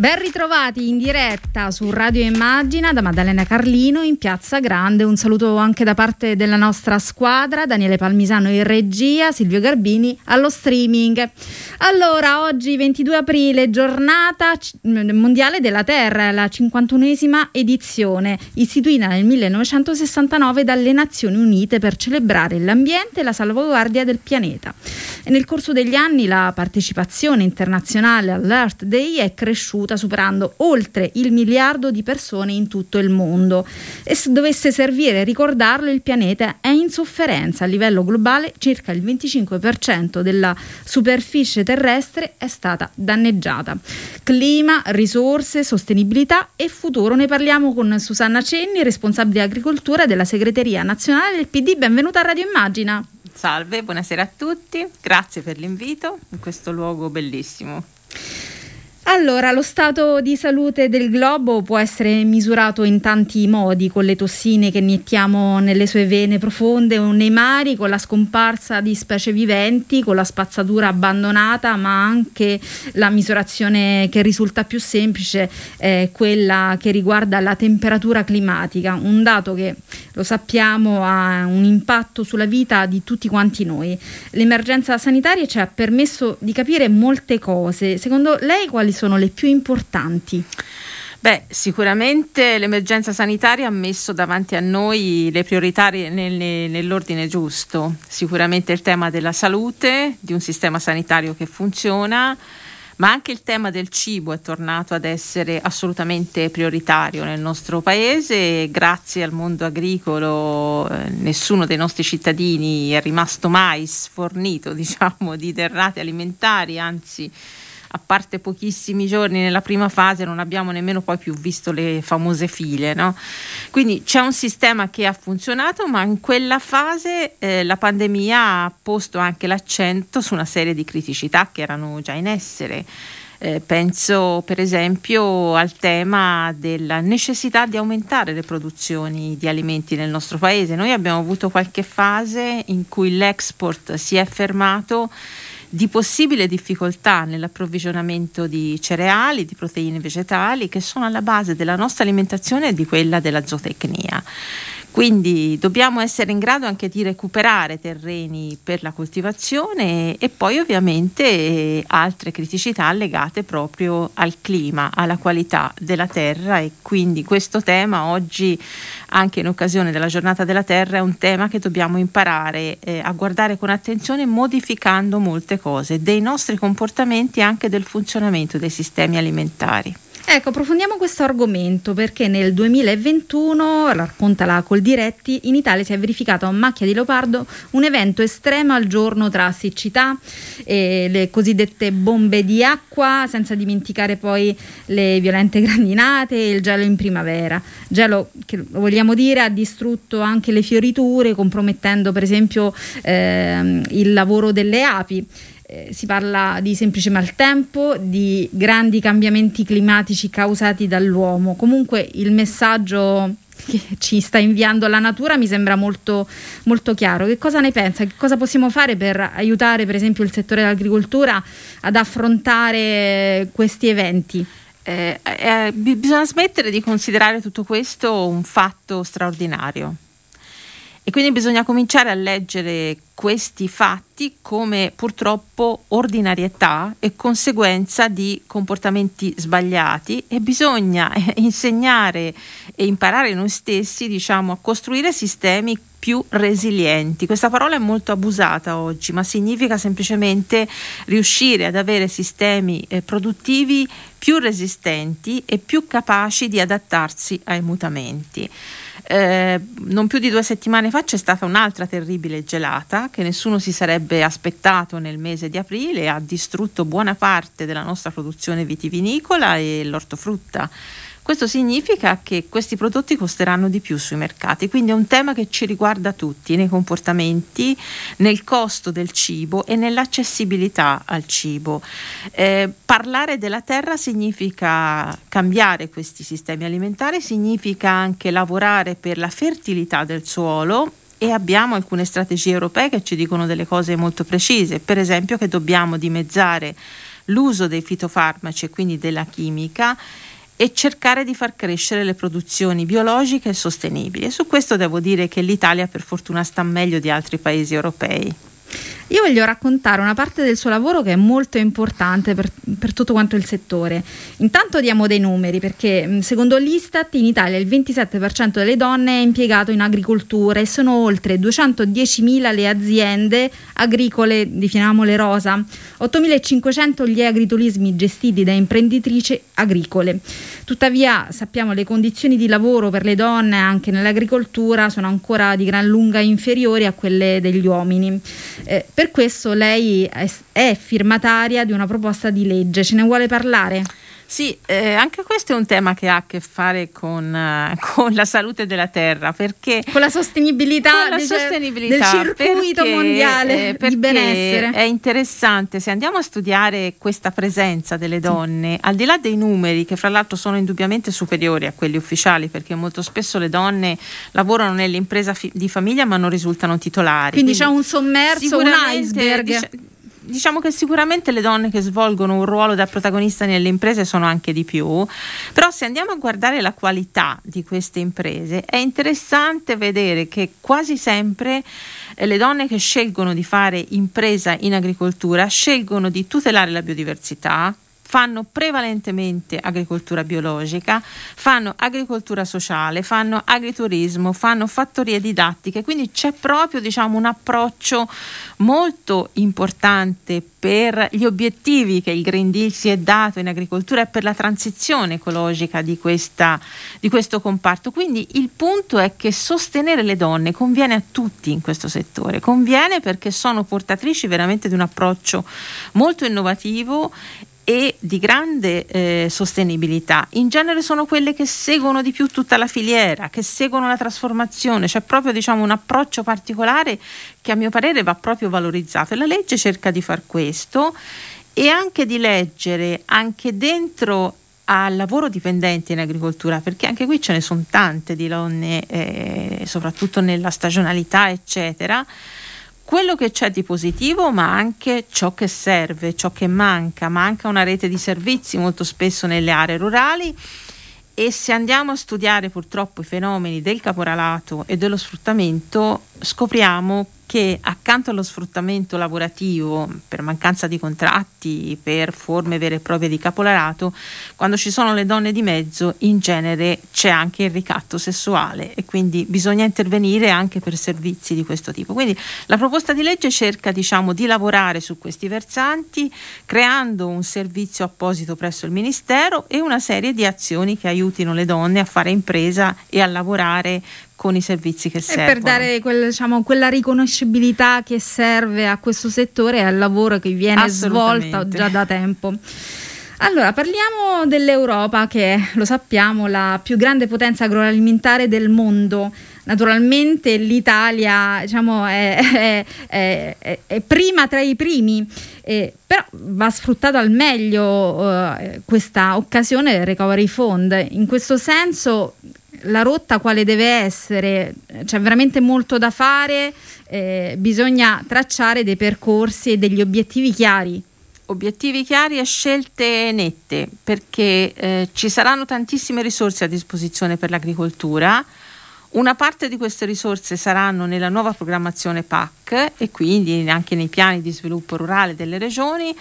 Ben ritrovati in diretta su Radio Immagina da Maddalena Carlino in Piazza Grande. Un saluto anche da parte della nostra squadra, Daniele Palmisano in regia, Silvio Garbini allo streaming. Allora, oggi 22 aprile, giornata mondiale della Terra, la 51esima edizione, istituita nel 1969 dalle Nazioni Unite per celebrare l'ambiente e la salvaguardia del pianeta. E nel corso degli anni la partecipazione internazionale all'Earth Day è cresciuta superando oltre il miliardo di persone in tutto il mondo. E se dovesse servire ricordarlo, il pianeta è in sofferenza. A livello globale circa il 25% della superficie terrestre è stata danneggiata. Clima, risorse, sostenibilità e futuro. Ne parliamo con Susanna Cenni, responsabile agricoltura della segreteria nazionale del PD. Benvenuta a Radio Immagina. Salve, buonasera a tutti, grazie per l'invito in questo luogo bellissimo. Allora, lo stato di salute del globo può essere misurato in tanti modi, con le tossine che iniettiamo nelle sue vene profonde o nei mari, con la scomparsa di specie viventi, con la spazzatura abbandonata, ma anche la misurazione che risulta più semplice è quella che riguarda la temperatura climatica, un dato che lo sappiamo ha un impatto sulla vita di tutti quanti noi. L'emergenza sanitaria ci ha permesso di capire molte cose. Secondo lei quali sono le più importanti? Beh, sicuramente l'emergenza sanitaria ha messo davanti a noi le priorità nell'ordine giusto. Sicuramente il tema della salute, di un sistema sanitario che funziona, ma anche il tema del cibo è tornato ad essere assolutamente prioritario nel nostro paese. Grazie al mondo agricolo eh, nessuno dei nostri cittadini è rimasto mai sfornito diciamo, di derrate alimentari, anzi a parte pochissimi giorni nella prima fase non abbiamo nemmeno poi più visto le famose file. No? Quindi c'è un sistema che ha funzionato, ma in quella fase eh, la pandemia ha posto anche l'accento su una serie di criticità che erano già in essere. Eh, penso per esempio al tema della necessità di aumentare le produzioni di alimenti nel nostro paese. Noi abbiamo avuto qualche fase in cui l'export si è fermato di possibile difficoltà nell'approvvigionamento di cereali, di proteine vegetali che sono alla base della nostra alimentazione e di quella della zootecnia. Quindi dobbiamo essere in grado anche di recuperare terreni per la coltivazione e poi ovviamente altre criticità legate proprio al clima, alla qualità della terra e quindi questo tema oggi anche in occasione della giornata della terra è un tema che dobbiamo imparare eh, a guardare con attenzione modificando molte cose, dei nostri comportamenti e anche del funzionamento dei sistemi alimentari. Ecco, approfondiamo questo argomento perché nel 2021, racconta la Coldiretti, in Italia si è verificato a Macchia di Leopardo un evento estremo al giorno tra siccità e le cosiddette bombe di acqua, senza dimenticare poi le violente grandinate e il gelo in primavera. Gelo che vogliamo dire ha distrutto anche le fioriture, compromettendo per esempio ehm, il lavoro delle api. Eh, si parla di semplice maltempo, di grandi cambiamenti climatici causati dall'uomo. Comunque il messaggio che ci sta inviando la natura mi sembra molto, molto chiaro. Che cosa ne pensa? Che cosa possiamo fare per aiutare per esempio il settore dell'agricoltura ad affrontare questi eventi? Eh, eh, bisogna smettere di considerare tutto questo un fatto straordinario e quindi bisogna cominciare a leggere questi fatti come purtroppo ordinarietà e conseguenza di comportamenti sbagliati e bisogna insegnare e imparare noi stessi diciamo, a costruire sistemi più resilienti. Questa parola è molto abusata oggi, ma significa semplicemente riuscire ad avere sistemi eh, produttivi più resistenti e più capaci di adattarsi ai mutamenti. Eh, non più di due settimane fa c'è stata un'altra terribile gelata che nessuno si sarebbe aspettato nel mese di aprile ha distrutto buona parte della nostra produzione vitivinicola e l'ortofrutta. Questo significa che questi prodotti costeranno di più sui mercati, quindi è un tema che ci riguarda tutti, nei comportamenti, nel costo del cibo e nell'accessibilità al cibo. Eh, parlare della terra significa cambiare questi sistemi alimentari, significa anche lavorare per la fertilità del suolo e abbiamo alcune strategie europee che ci dicono delle cose molto precise, per esempio che dobbiamo dimezzare l'uso dei fitofarmaci e quindi della chimica e cercare di far crescere le produzioni biologiche e sostenibili. E su questo devo dire che l'Italia per fortuna sta meglio di altri paesi europei. Io voglio raccontare una parte del suo lavoro che è molto importante per, per, tutto quanto il settore. Intanto diamo dei numeri perché secondo l'Istat in Italia il 27% delle donne è impiegato in agricoltura e sono oltre 210.000 le aziende agricole, definiamole rosa, 8.500 gli agriturismi gestiti da imprenditrici agricole. Tuttavia sappiamo le condizioni di lavoro per le donne anche nell'agricoltura sono ancora di gran lunga inferiori a quelle degli uomini. Eh, per questo lei è, firmataria di una proposta di legge, ce ne vuole parlare? Sì, eh, anche questo è un tema che ha a che fare con, uh, con la salute della terra, perché con la sostenibilità, con la dice, sostenibilità del circuito perché, mondiale eh, di benessere. È interessante, se andiamo a studiare questa presenza delle donne, sì. al di là dei numeri che fra l'altro sono indubbiamente superiori a quelli ufficiali, perché molto spesso le donne lavorano nell'impresa fi- di famiglia ma non risultano titolari. Quindi, quindi c'è un sommerso, un iceberg. Dic- diciamo che sicuramente le donne che svolgono un ruolo da protagonista nelle imprese sono anche di più, però se andiamo a guardare la qualità di queste imprese è interessante vedere che quasi sempre eh, le donne che scelgono di fare impresa in agricoltura scelgono di tutelare la biodiversità, fanno prevalentemente agricoltura biologica, fanno agricoltura sociale, fanno agriturismo, fanno fattorie didattiche, quindi c'è proprio diciamo, un approccio molto importante per gli obiettivi che il Green Deal si è dato in agricoltura e per la transizione ecologica di, questa, di questo comparto. Quindi il punto è che sostenere le donne conviene a tutti in questo settore, conviene perché sono portatrici veramente di un approccio molto innovativo e di grande eh, sostenibilità. In genere sono quelle che seguono di più tutta la filiera, che seguono la trasformazione, c'è proprio diciamo, un approccio particolare che a mio parere va proprio valorizzato e la legge cerca di far questo e anche di leggere anche dentro al lavoro dipendente in agricoltura, perché anche qui ce ne sono tante di donne, eh, soprattutto nella stagionalità, eccetera quello che c'è di positivo, ma anche ciò che serve, ciò che manca. Manca una rete di servizi molto spesso nelle aree rurali e se andiamo a studiare purtroppo i fenomeni del caporalato e dello sfruttamento, scopriamo che accanto allo sfruttamento lavorativo per mancanza di contratti, per forme vere e proprie di capolarato, quando ci sono le donne di mezzo in genere c'è anche il ricatto sessuale e quindi bisogna intervenire anche per servizi di questo tipo. Quindi la proposta di legge cerca diciamo, di lavorare su questi versanti creando un servizio apposito presso il Ministero e una serie di azioni che aiutino le donne a fare impresa e a lavorare con i servizi che servono. E per dare quel, diciamo, quella riconoscibilità che serve a questo settore e al lavoro che viene svolto già da tempo. Allora, parliamo dell'Europa che, lo sappiamo, la più grande potenza agroalimentare del mondo. Naturalmente l'Italia diciamo, è, è, è, è, prima tra i primi, eh, però va sfruttata al meglio eh, questa occasione del Recovery Fund. In questo senso la rotta quale deve essere, c'è veramente molto da fare, eh, bisogna tracciare dei percorsi e degli obiettivi chiari. Obiettivi chiari e scelte nette, perché eh, ci saranno tantissime risorse a disposizione per l'agricoltura. Una parte di queste risorse saranno nella nuova programmazione PAC e quindi anche nei piani di sviluppo rurale delle regioni,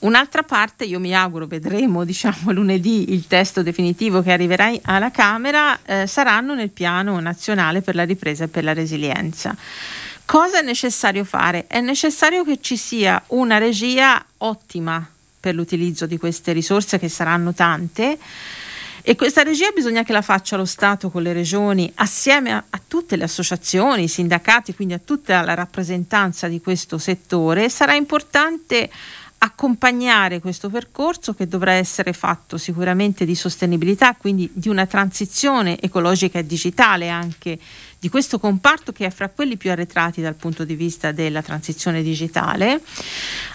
Un'altra parte, io mi auguro, vedremo diciamo, lunedì il testo definitivo che arriverà alla Camera, eh, saranno nel piano nazionale per la ripresa e per la resilienza. Cosa è necessario fare? È necessario che ci sia una regia ottima per l'utilizzo di queste risorse che saranno tante. E questa regia bisogna che la faccia lo Stato con le regioni assieme a, a, tutte le associazioni, i sindacati, quindi a tutta la rappresentanza di questo settore. Sarà importante accompagnare questo percorso che dovrà essere fatto sicuramente di sostenibilità, quindi di una transizione ecologica e digitale anche di questo comparto che è fra quelli più arretrati dal punto di vista della transizione digitale,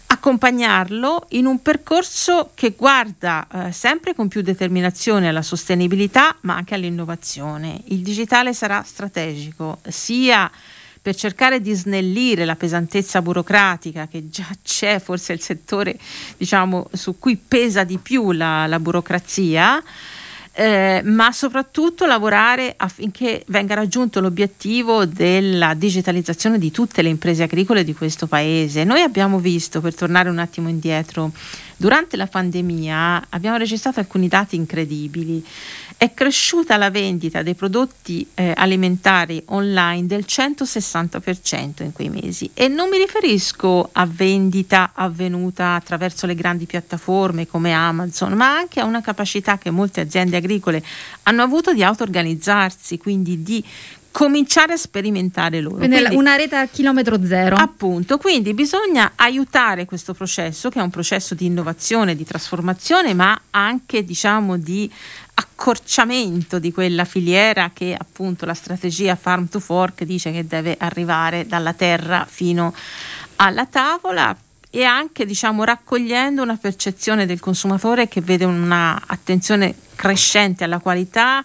accompagnarlo in un percorso che guarda eh, sempre con più determinazione alla sostenibilità ma anche all'innovazione. Il digitale sarà strategico sia per cercare di snellire la pesantezza burocratica che già c'è, forse il settore diciamo, su cui pesa di più la, la burocrazia, eh, ma soprattutto lavorare affinché venga raggiunto l'obiettivo della digitalizzazione di tutte le imprese agricole di questo paese. Noi abbiamo visto, per tornare un attimo indietro, durante la pandemia abbiamo registrato alcuni dati incredibili è cresciuta la vendita dei prodotti eh, alimentari online del 160% in quei mesi. E non mi riferisco a vendita avvenuta attraverso le grandi piattaforme come Amazon, ma anche a una capacità che molte aziende agricole hanno avuto di auto-organizzarsi, quindi di cominciare a sperimentare loro. Quindi, una rete a chilometro zero. Appunto, quindi bisogna aiutare questo processo, che è un processo di innovazione, di trasformazione, ma anche diciamo di accorciamento di quella filiera che appunto la strategia Farm to Fork dice che deve arrivare dalla terra fino alla tavola e anche diciamo raccogliendo una percezione del consumatore che vede un'attenzione crescente alla qualità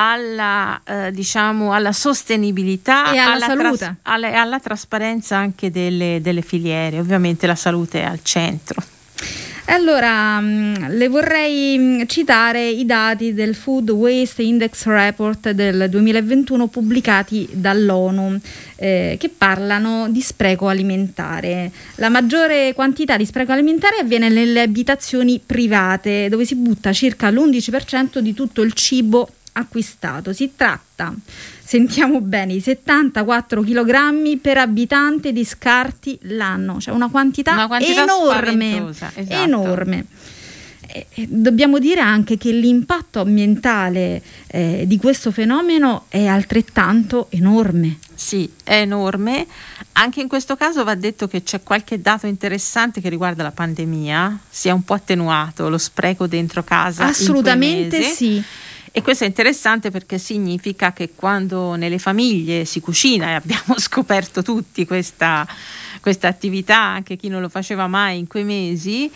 alla, eh, diciamo, alla sostenibilità e alla, alla, salute. Tras- alla, alla trasparenza anche delle, delle filiere. Ovviamente la salute è al centro. Allora, mm, le vorrei mm, citare i dati del Food Waste Index Report del 2021 pubblicati dall'ONU eh, che parlano di spreco alimentare. La maggiore quantità di spreco alimentare avviene nelle abitazioni private dove si butta circa l'11% di tutto il cibo acquistato. Si tratta, sentiamo bene, di 74 kg per abitante di scarti l'anno, cioè una quantità, una quantità enorme. Esatto. enorme. E, e dobbiamo dire anche che l'impatto ambientale eh, di questo fenomeno è altrettanto enorme. Sì, è enorme. Anche in questo caso va detto che c'è qualche dato interessante che riguarda la pandemia, si è un po' attenuato lo spreco dentro casa. Assolutamente sì. E questo è interessante perché significa che quando nelle famiglie si cucina, e abbiamo scoperto tutti questa, questa attività, anche chi non lo faceva mai in quei mesi,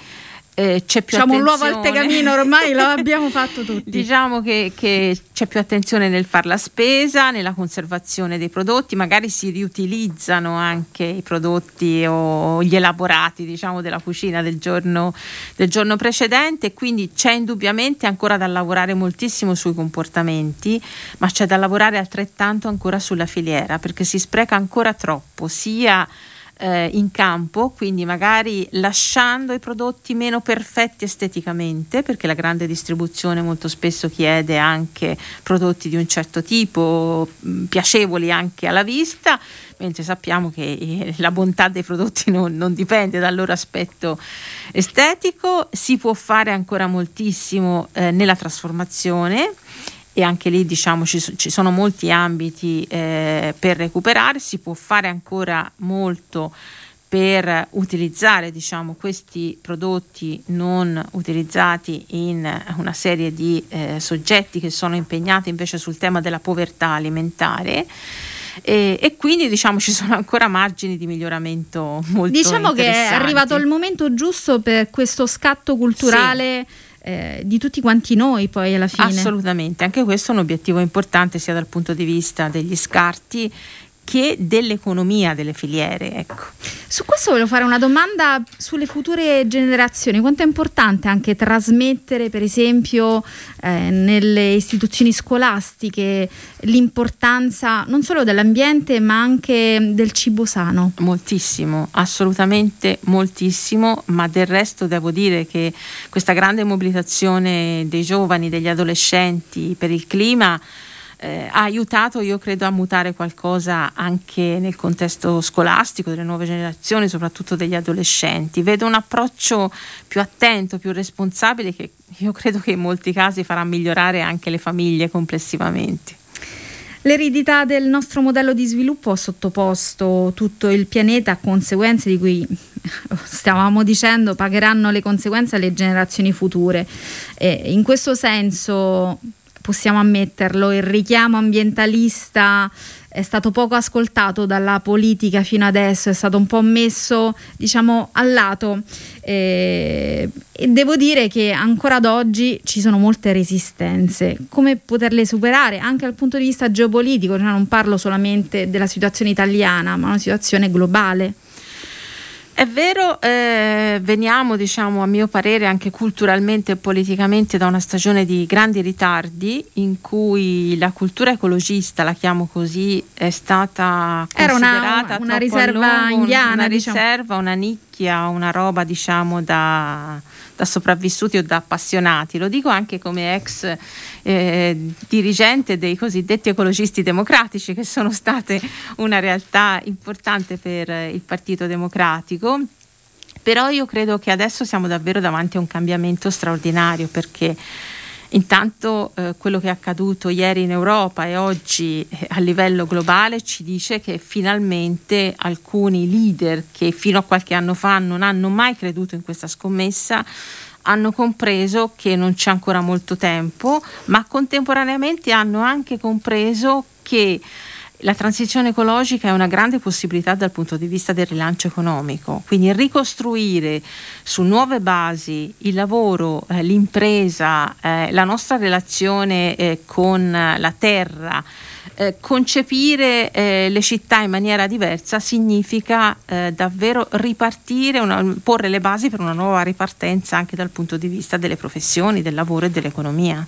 eh, c'è più diciamo attenzione. un uovo al tegamino ormai lo abbiamo fatto tutti. Diciamo che, che, c'è più attenzione nel fare la spesa, nella conservazione dei prodotti, magari si riutilizzano anche i prodotti o gli elaborati diciamo, della cucina del giorno, del giorno precedente, quindi c'è indubbiamente ancora da lavorare moltissimo sui comportamenti, ma c'è da lavorare altrettanto ancora sulla filiera perché si spreca ancora troppo, sia eh, in campo, quindi magari lasciando i prodotti meno perfetti esteticamente, perché la grande distribuzione molto spesso chiede anche prodotti di un certo tipo, mh, piacevoli anche alla vista, mentre sappiamo che eh, la bontà dei prodotti non, non dipende dal loro aspetto estetico, si può fare ancora moltissimo eh, nella trasformazione e anche lì diciamo ci, ci sono molti ambiti eh, per recuperare, si può fare ancora molto per utilizzare diciamo, questi prodotti non utilizzati in una serie di eh, soggetti che sono impegnati invece sul tema della povertà alimentare. E, e, quindi diciamo ci sono ancora margini di miglioramento molto diciamo che è arrivato il momento giusto per questo scatto culturale sì eh, di tutti quanti noi poi alla fine. Assolutamente, anche questo è un obiettivo importante sia dal punto di vista degli scarti che dell'economia delle filiere. Ecco. Su questo volevo fare una domanda sulle future generazioni. Quanto è importante anche trasmettere, per esempio, eh, nelle istituzioni scolastiche l'importanza non solo dell'ambiente ma anche del cibo sano? Moltissimo, assolutamente moltissimo, ma del resto devo dire che questa grande mobilitazione dei giovani, degli adolescenti per il clima eh, ha aiutato, io credo, a mutare qualcosa anche nel contesto scolastico delle nuove generazioni, soprattutto degli adolescenti. Vedo un approccio più attento, più responsabile che io credo che in molti casi farà migliorare anche le famiglie complessivamente. L'eredità del nostro modello di sviluppo ha sottoposto tutto il pianeta a conseguenze di cui stavamo dicendo pagheranno le conseguenze alle generazioni future. E in questo senso possiamo ammetterlo, il richiamo ambientalista è stato poco ascoltato dalla politica fino adesso, è stato un po' messo diciamo al lato eh, e devo dire che ancora ad oggi ci sono molte resistenze. Come poterle superare anche dal punto di vista geopolitico, cioè non parlo solamente della situazione italiana, ma una situazione globale. È vero, eh, veniamo, diciamo, a mio parere, anche culturalmente e politicamente da una stagione di grandi ritardi in cui la cultura ecologista, la chiamo così, è stata Era considerata una, una riserva lungo, indiana, una diciamo. riserva, una nicchia, una roba, diciamo, da da sopravvissuti o da appassionati, lo dico anche come ex eh, dirigente dei cosiddetti ecologisti democratici che sono state una realtà importante per il Partito Democratico. Però io credo che adesso siamo davvero davanti a un cambiamento straordinario perché Intanto eh, quello che è accaduto ieri in Europa e oggi eh, a livello globale ci dice che finalmente alcuni leader che fino a qualche anno fa non hanno mai creduto in questa scommessa hanno compreso che non c'è ancora molto tempo, ma contemporaneamente hanno anche compreso che la transizione ecologica è una grande possibilità dal punto di vista del rilancio economico, quindi ricostruire su nuove basi il lavoro, eh, l'impresa, eh, la nostra relazione eh, con la terra, eh, concepire eh, le città in maniera diversa significa eh, davvero ripartire, una, porre le basi per una nuova ripartenza anche dal punto di vista delle professioni, del lavoro e dell'economia.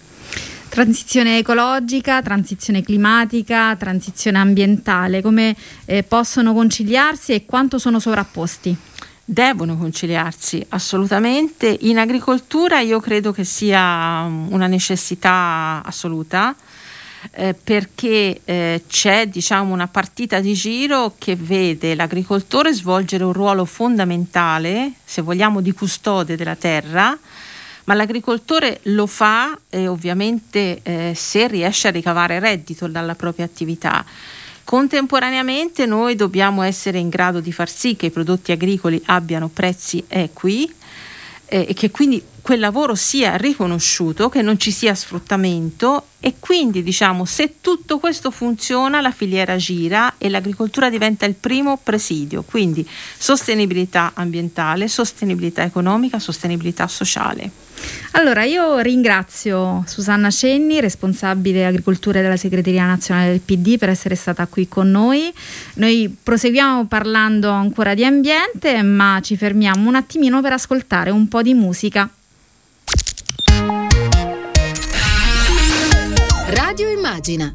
Transizione ecologica, transizione climatica, transizione ambientale, come eh, possono conciliarsi e quanto sono sovrapposti? Devono conciliarsi assolutamente. In agricoltura io credo che sia una necessità assoluta. Eh, perché eh, c'è diciamo, una partita di giro che vede l'agricoltore svolgere un ruolo fondamentale, se vogliamo, di custode della terra, ma l'agricoltore lo fa eh, ovviamente eh, se riesce a ricavare reddito dalla propria attività. Contemporaneamente noi dobbiamo essere in grado di far sì che i prodotti agricoli abbiano prezzi equi eh, e che quindi quel lavoro sia riconosciuto, che non ci sia sfruttamento e quindi diciamo se tutto questo funziona la filiera gira e l'agricoltura diventa il primo presidio, quindi sostenibilità ambientale, sostenibilità economica, sostenibilità sociale. Allora io ringrazio Susanna Cenni, responsabile agricoltura della segreteria nazionale del PD per essere stata qui con noi. Noi proseguiamo parlando ancora di ambiente ma ci fermiamo un attimino per ascoltare un po' di musica. Radio Immagina